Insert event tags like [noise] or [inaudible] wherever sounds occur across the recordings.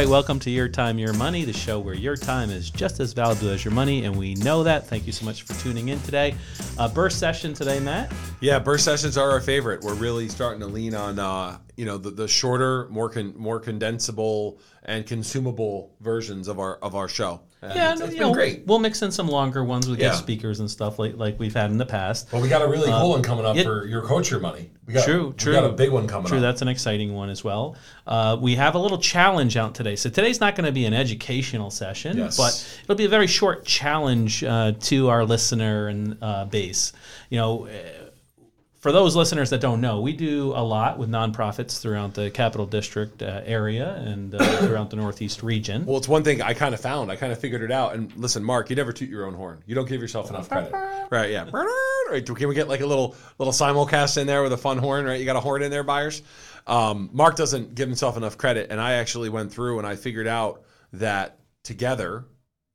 Right, welcome to Your Time, Your Money, the show where your time is just as valuable as your money, and we know that. Thank you so much for tuning in today. Uh, burst session today, Matt. Yeah, burst sessions are our favorite. We're really starting to lean on, uh, you know, the, the shorter, more con- more condensable and consumable versions of our of our show. And Yeah, it's, no, it's you been know, great. We'll mix in some longer ones with guest speakers and stuff like like we've had in the past. Well, we got a really cool one coming up it- for your coach your money. We got, True, we true. got a big one coming True, up. that's an exciting one as well. Uh, we have a little challenge out today. So today's not going to be an educational session, Yes. but it'll be a very short challenge uh, to our listener and uh, base. You know, for those listeners that don't know, we do a lot with nonprofits throughout the Capital District uh, area and uh, [coughs] throughout the Northeast region. Well, it's one thing I kind of found. I kind of figured it out. And listen, Mark, you never toot your own horn. You don't give yourself enough credit. Right? Yeah. Right. Can we get like a little little simulcast in there with a fun horn? Right? You got a horn in there, buyers. Um, Mark doesn't give himself enough credit, and I actually went through and I figured out that together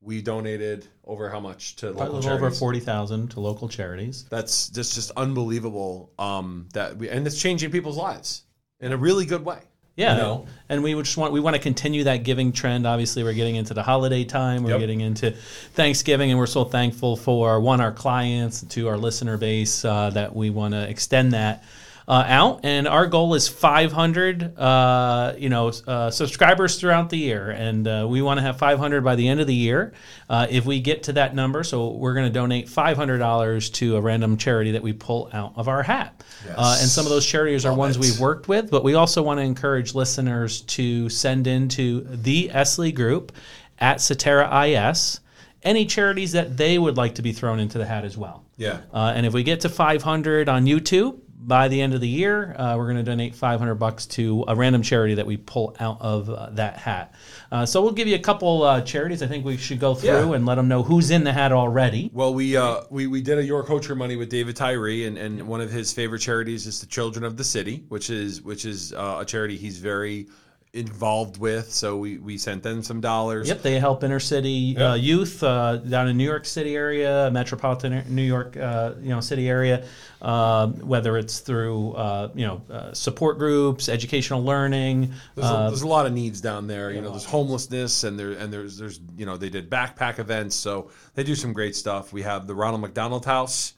we donated over how much to local little over charities. forty thousand to local charities. That's just just unbelievable. Um, that we and it's changing people's lives in a really good way. Yeah, You know? and we just want we want to continue that giving trend. Obviously, we're getting into the holiday time. We're Yep. getting into Thanksgiving, and we're so thankful for one our clients to our listener base uh, that we want to extend that. Uh, out and our goal is 500 uh, you know uh, subscribers throughout the year and uh, we want to have 500 by the end of the year uh, if we get to that number so we're going to donate $500 to a random charity that we pull out of our hat uh, and some of those charities are Love ones it. we've worked with, but we also want to encourage listeners to send into the Esslie Group at Cetera IS any charities that they would like to be thrown into the hat as well. Yeah. Uh, and if we get to 500 on YouTube by the end of the year, uh, we're going to donate 500 bucks to a random charity that we pull out of uh, that hat. Uh, so we'll give you a couple uh, charities. I think we should go through Yeah. and let them know who's in the hat already. Well, we uh, we we did a Your Coach Money with David Tyree, and, and one of his favorite charities is the Children of the City, which is which is uh, a charity he's very involved with. So we, we sent them some dollars. Yep, they help inner city uh, youth uh, down in New York City area, metropolitan New York, uh, you know, city area. Uh, whether it's through uh, you know uh, support groups, educational learning. There's, Uh, a, there's a lot of needs down there. You know, there's homelessness, and there and there's there's you know they did backpack events, so they do some great stuff. We have the Ronald McDonald House,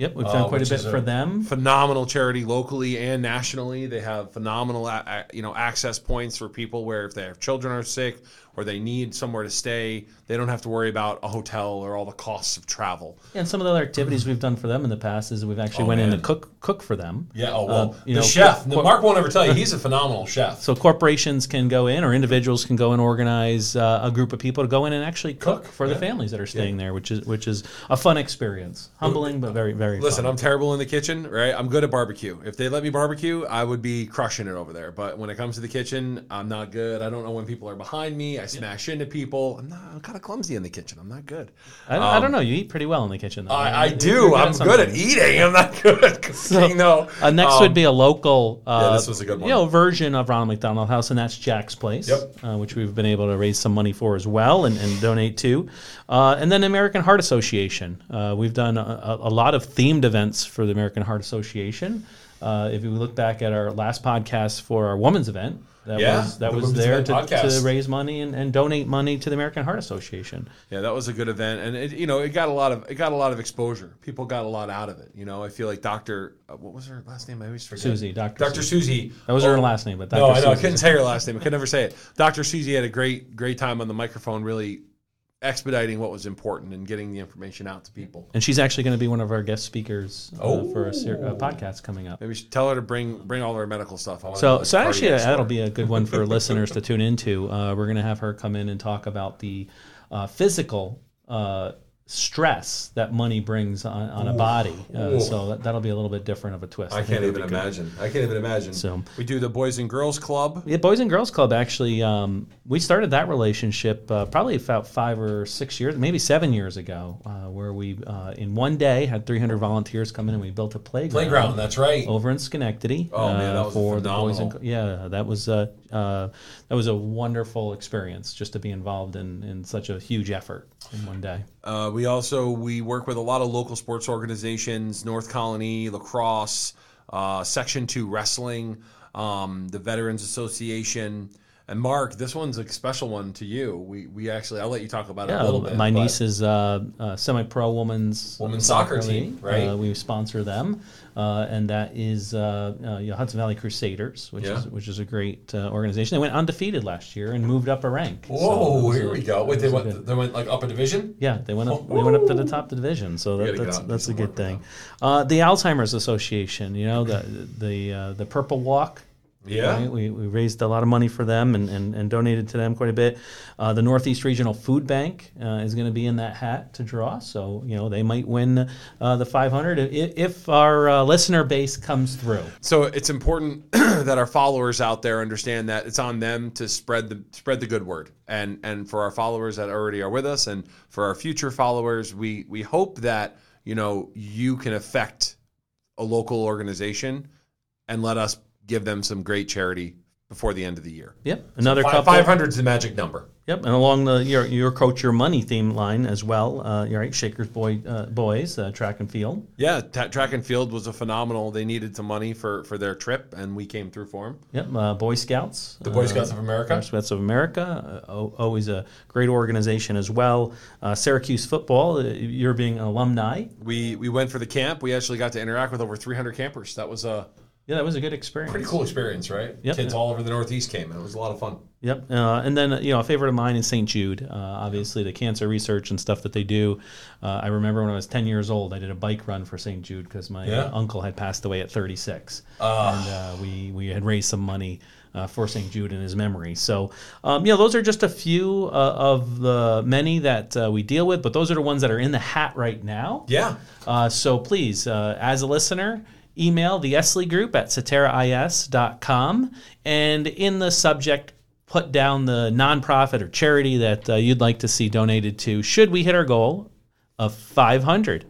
yep, we've done uh, quite a bit a- for them. phenomenal charity locally and nationally. They have phenomenal a- a- you know access points for people where if their children are sick or they need somewhere to stay, they don't have to worry about a hotel or all the costs of travel. And some of the other activities we've done for them in the past is we've actually Oh, went in and man. cook cook for them. Yeah. Oh well, Uh, the know, chef. [laughs] cor- Mark won't ever tell you he's a [laughs] phenomenal chef. So corporations can go in, or individuals can go and organize uh, a group of people to go in and actually cook, Cook, for the families that are staying there, which is which is a fun experience, humbling but very very. Listen, fun. I'm terrible in the kitchen, right? I'm good at barbecue. If they let me barbecue, I would be crushing it over there. But when it comes to the kitchen, I'm not good. I don't know when people are behind me. I smash into people. I'm not. I'm kind of clumsy in the kitchen. I'm not good. I, don't- I don't know. You eat pretty well in the kitchen. Though. I, I You're do. I'm some good at eating. I'm not [laughs] good at cooking, though. Uh, next Um, would be a local, uh, Yeah, this was a good one. you know, version of Ronald McDonald House, and that's Jack's Place, Yep. uh, which we've been able to raise some money for as well and, and donate to. Uh, and then American Heart Association. Uh, we've done a, a lot of themed events for the American Heart Association. Uh, if you look back at our last podcast for our women's event, that Yeah, was that the was there to, to raise money and, and donate money to the American Heart Association. Yeah, that was a good event, and it, you know, it got a lot of it got a lot of exposure. People got a lot out of it. You know, I feel like Doctor, uh, what was her last name? I always forget. Susie, Dr. Dr. Susie. That was oh, her last name, but Dr. No, I know, I I couldn't say her last name. I could never say it. Dr. Susie had a great, great time on the microphone, really expediting what was important and getting the information out to people. And she's actually going to be one of our guest speakers uh, Oh. for a, ser- a podcast coming up. Maybe we should tell her to bring bring all her medical stuff. So, so actually, uh, that'll be a good one for [laughs] listeners to tune into. Uh, we're going to have her come in and talk about the uh, physical uh, stress that money brings on, on a body. Uh, so that, that'll be a little bit different of a twist. I think can't even imagine. I can't even imagine. So, we do the Boys and Girls Club. yeah, Boys and Girls Club actually, um, we started that relationship uh, probably about five or six years, maybe seven years ago, uh, where we uh, in one day had 300 volunteers come in and we built a playground. Playground. That's right. over in Schenectady. Oh, man, that uh, was for the boys and phenomenal. yeah, that was uh, uh, that was a wonderful experience just to be involved in in such a huge effort in one day. Uh, we also we work with a lot of local sports organizations: North Colonie, lacrosse, uh, Section Two wrestling, um, the Veterans Association, And Mark, this one's a special one to you. We we actually I'll let you talk about it a little bit. my niece is uh, uh, semi-pro women's Women's soccer team, league. right? Uh, we sponsor them, uh, and that is uh, uh, you know, Hudson Valley Crusaders, which Yeah. is which is a great uh, organization. They went undefeated last year and moved up a rank. So Whoa, was here a- we go. Wait, they went. good- They went like up a division. yeah, they went up. They went up to the top of the division, so that, that's out and do that's a good thing. Uh, the Alzheimer's Association, you know, the the uh, the Purple Walk. Yeah. right? We, we raised a lot of money for them and, and, and donated to them quite a bit. Uh, the Northeast Regional Food Bank uh, is going to be in that hat to draw, so you know they might win uh, the 500 if, if our uh, listener base comes through. So it's important [clears throat] that our followers out there understand that it's on them to spread the spread the good word, and and for our followers that already are with us, and for our future followers, we we hope that you know you can affect a local organization and let us give them some great charity before the end of the year. Yep, another Five couple. hundred is the magic number. Yep, and along the your your coach your money theme line as well. Uh, you're right, Shakers boy uh, boys uh, track and field. Yeah, ta track and field was a phenomenal. They needed some money for for their trip, and we came through for them. Yep, uh, Boy Scouts. The Boy Scouts of America. Boy Scouts of America, uh, always a great organization as well. Uh, Syracuse football, uh, you're being an alumni. We we went for the camp. We actually got to interact with over 300 campers. That was a Yeah, that was a good experience. Pretty cool experience, right? Yep. Kids all over the Northeast came, and it was a lot of fun. Yep, uh, and then you know a favorite of mine is St. Jude. Uh, obviously, the cancer research and stuff that they do. Uh, I remember when I was ten years old, I did a bike run for St. Jude because my Yeah. uncle had passed away at 36, Ah. and uh, we we had raised some money. Uh, for St. Jude in his memory. So, um, you know, those are just a few uh, of the many that uh, we deal with, but those are the ones that are in the hat right now. Yeah. Uh, so please, uh, as a listener, email the Esslie Group at ceterais.com and in the subject, put down the nonprofit or charity that uh, you'd like to see donated to should we hit our goal of 500.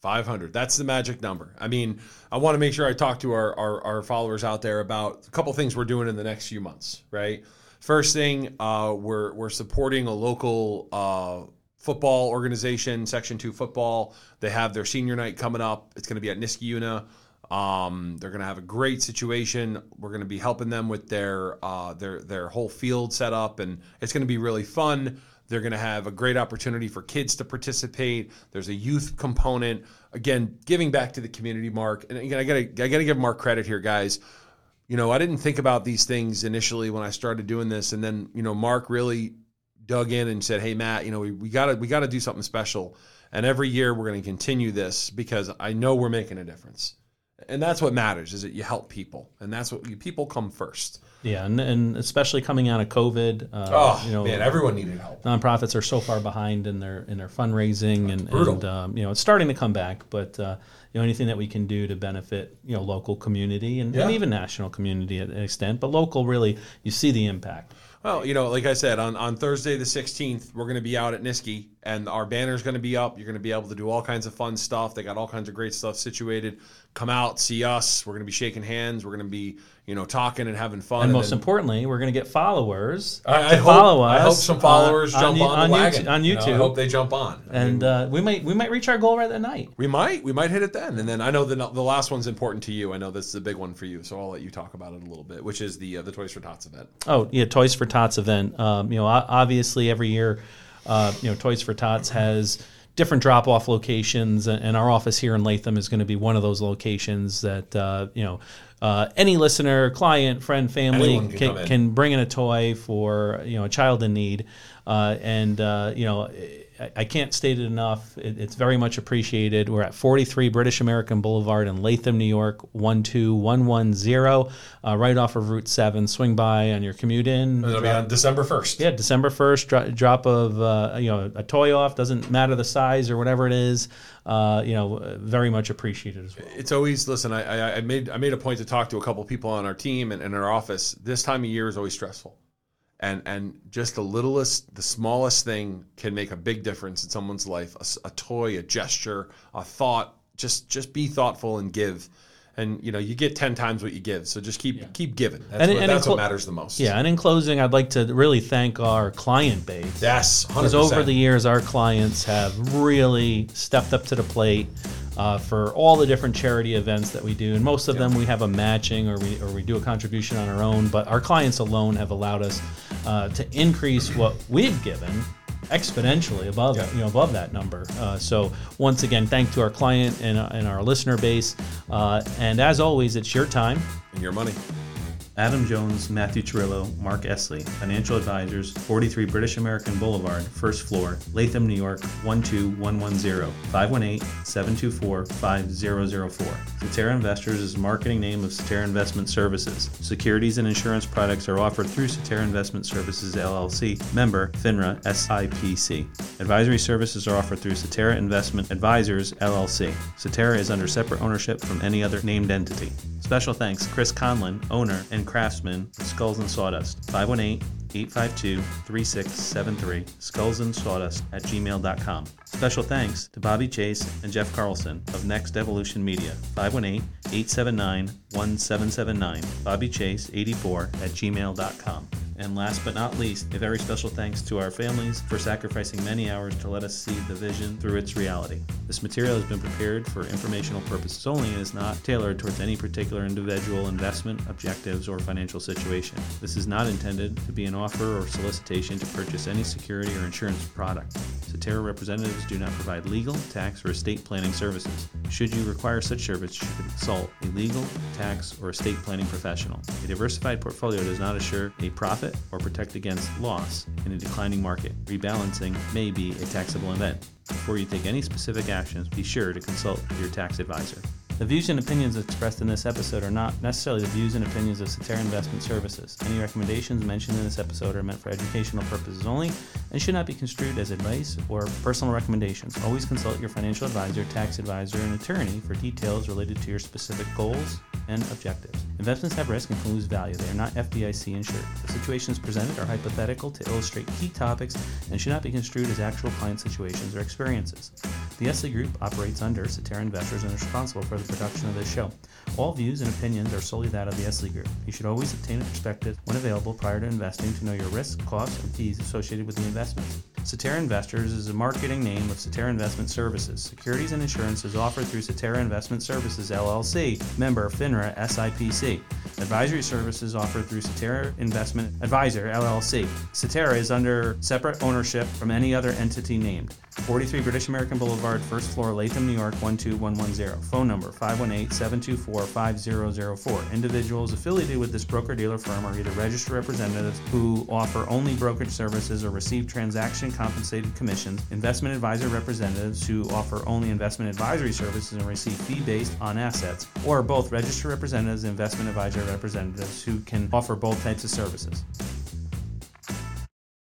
500. That's the magic number. I mean, I want to make sure I talk to our, our, our followers out there about a couple things we're doing in the next few months, right? First thing, uh, we're, we're supporting a local uh, football organization, Section 2 football. They have their senior night coming up. It's going to be at Niskayuna. Um, they're going to have a great situation. We're going to be helping them with their uh, their their whole field setup, and it's going to be really fun. They're going to have a great opportunity for kids to participate. There's a youth component. Again, giving back to the community, Mark. And again, I got to I got to give Mark credit here, guys. You know, I didn't think about these things initially when I started doing this, and then you know, Mark really dug in and said, "Hey, Matt, you know, we, we gotta we gotta do something special." And every year we're going to continue this because I know we're making a difference, and that's what matters. Is that you help people, and that's what you, people come first. Yeah, and, and especially coming out of COVID, uh, Oh you know, man, everyone needed help. nonprofits are so far behind in their in their fundraising and, brutal. and um, you know it's starting to come back but uh, you know anything that we can do to benefit you know local community and, and even national community at an extent but local really you see the impact Well, you know, like I said, on, on Thursday the 16th, we're going to be out at Niski, and our banner's going to be up. You're going to be able to do all kinds of fun stuff. They got all kinds of great stuff situated. Come out, see us. We're going to be shaking hands. We're going to be, you know, talking and having fun. and most then- importantly we're going to get followers I, I hope, follow us I hope some followers on- jump on, on, the YouTube- wagon on You know, YouTube I hope they jump on. I and mean, uh, we might we might reach our goal right that night we might, we might hit it then. And then I know the the last one's important to you. I know this is a big one for you, so I'll let you talk about it a little bit, which is the uh, the Toys for Tots event. Oh yeah, Toys for Tots event. Um, you know, obviously every year, uh, you know, Toys for Tots has different drop-off locations, and our office here in Latham is going to be one of those locations that uh, you know. Uh, any listener, client, friend, family Anyone can can, can bring in a toy for you know a child in need, uh, and uh, you know I, can't state it enough. It, it's very much appreciated. We're at 43 British American Boulevard in Latham, New York, 12110, uh, right off of Route 7. Swing by on your commute in. it'll be on December first. Yeah, December 1st, dro- drop of uh, you know a toy off. Doesn't matter the size or whatever it is. Uh, you know, uh, very much appreciated as well. It's always listen. I, I I made I made a point to talk to a couple people on our team and in our office. This time of year is always stressful, and and just the littlest, the smallest thing can make a big difference in someone's life. A, a toy, a gesture, a thought. Just just be thoughtful and give, and you know you get ten times what you give. So just keep keep giving. That's, And- what, and that's inclu- what matters the most. Yeah, and in closing, I'd like to really thank our client base. Yes. Because over the years, our clients have really stepped up to the plate uh, for all the different charity events that we do. And most of them we have a matching or we, or we do a contribution on our own. But our clients alone have allowed us uh, to increase what we've given exponentially above Yeah. you know above that number. Uh, so once again, thank to our client and, and our listener base. Uh, and as always, it's your time. And your money. Adam Jones, Matthew Cirillo, Mark Esslie, Financial Advisors, 43 British American Boulevard, first floor, Latham, New York, 12110, 518-724-5004. Cetera Investors is the marketing name of Cetera Investment Services. Securities and insurance products are offered through Cetera Investment Services LLC, member FINRA SIPC. Advisory services are offered through Cetera Investment Advisors LLC. Cetera is under separate ownership from any other named entity. Special thanks Chris Conlon, owner and craftsman Skulls and Sawdust. 518 852 3673, skulls and sawdust at gmail.com. Special thanks to Bobby Chase and Jeff Carlson of Next Evolution Media. 518 879 1779, Bobby Chase 84 at gmail.com. And last but not least, a very special thanks to our families for sacrificing many hours to let us see the vision through its reality. This material has been prepared for informational purposes only and is not tailored towards any particular individual investment, objectives, or financial situation. This is not intended to be an offer or solicitation to purchase any security or insurance product. Cetera representatives do not provide legal, tax, or estate planning services. Should you require such service, you should consult a legal, tax, or estate planning professional. A diversified portfolio does not assure a profit or protect against loss in a declining market. Rebalancing may be a taxable event. Before you take any specific actions, be sure to consult your tax advisor. The views and opinions expressed in this episode are not necessarily the views and opinions of Cetera Investment Services. Any recommendations mentioned in this episode are meant for educational purposes only and should not be construed as advice or personal recommendations. Always consult your financial advisor, tax advisor, and attorney for details related to your specific goals and objectives. Investments have risk and can lose value. They are not FDIC insured. The situations presented are hypothetical to illustrate key topics and should not be construed as actual client situations or experiences. The Esslie Group operates under Cetera Investors and is responsible for the production of this show. All views and opinions are solely that of the Esslie Group. You should always obtain a perspective when available prior to investing to know your risks, costs, and fees associated with the investments. Cetera Investors is a marketing name of Cetera Investment Services. Securities and insurance is offered through Cetera Investment Services LLC, member FINRA SIPC. Advisory services offered through Cetera Investment Advisor LLC. Cetera is under separate ownership from any other entity named. 43 British American Boulevard, first floor, Latham, New York 12110. Phone number 518-724-5004. Individuals affiliated with this broker-dealer firm are either registered representatives who offer only brokerage services or receive transaction compensated commissions, investment advisor representatives who offer only investment advisory services and receive fee based on assets, or both registered representatives and investment advisor representatives who can offer both types of services.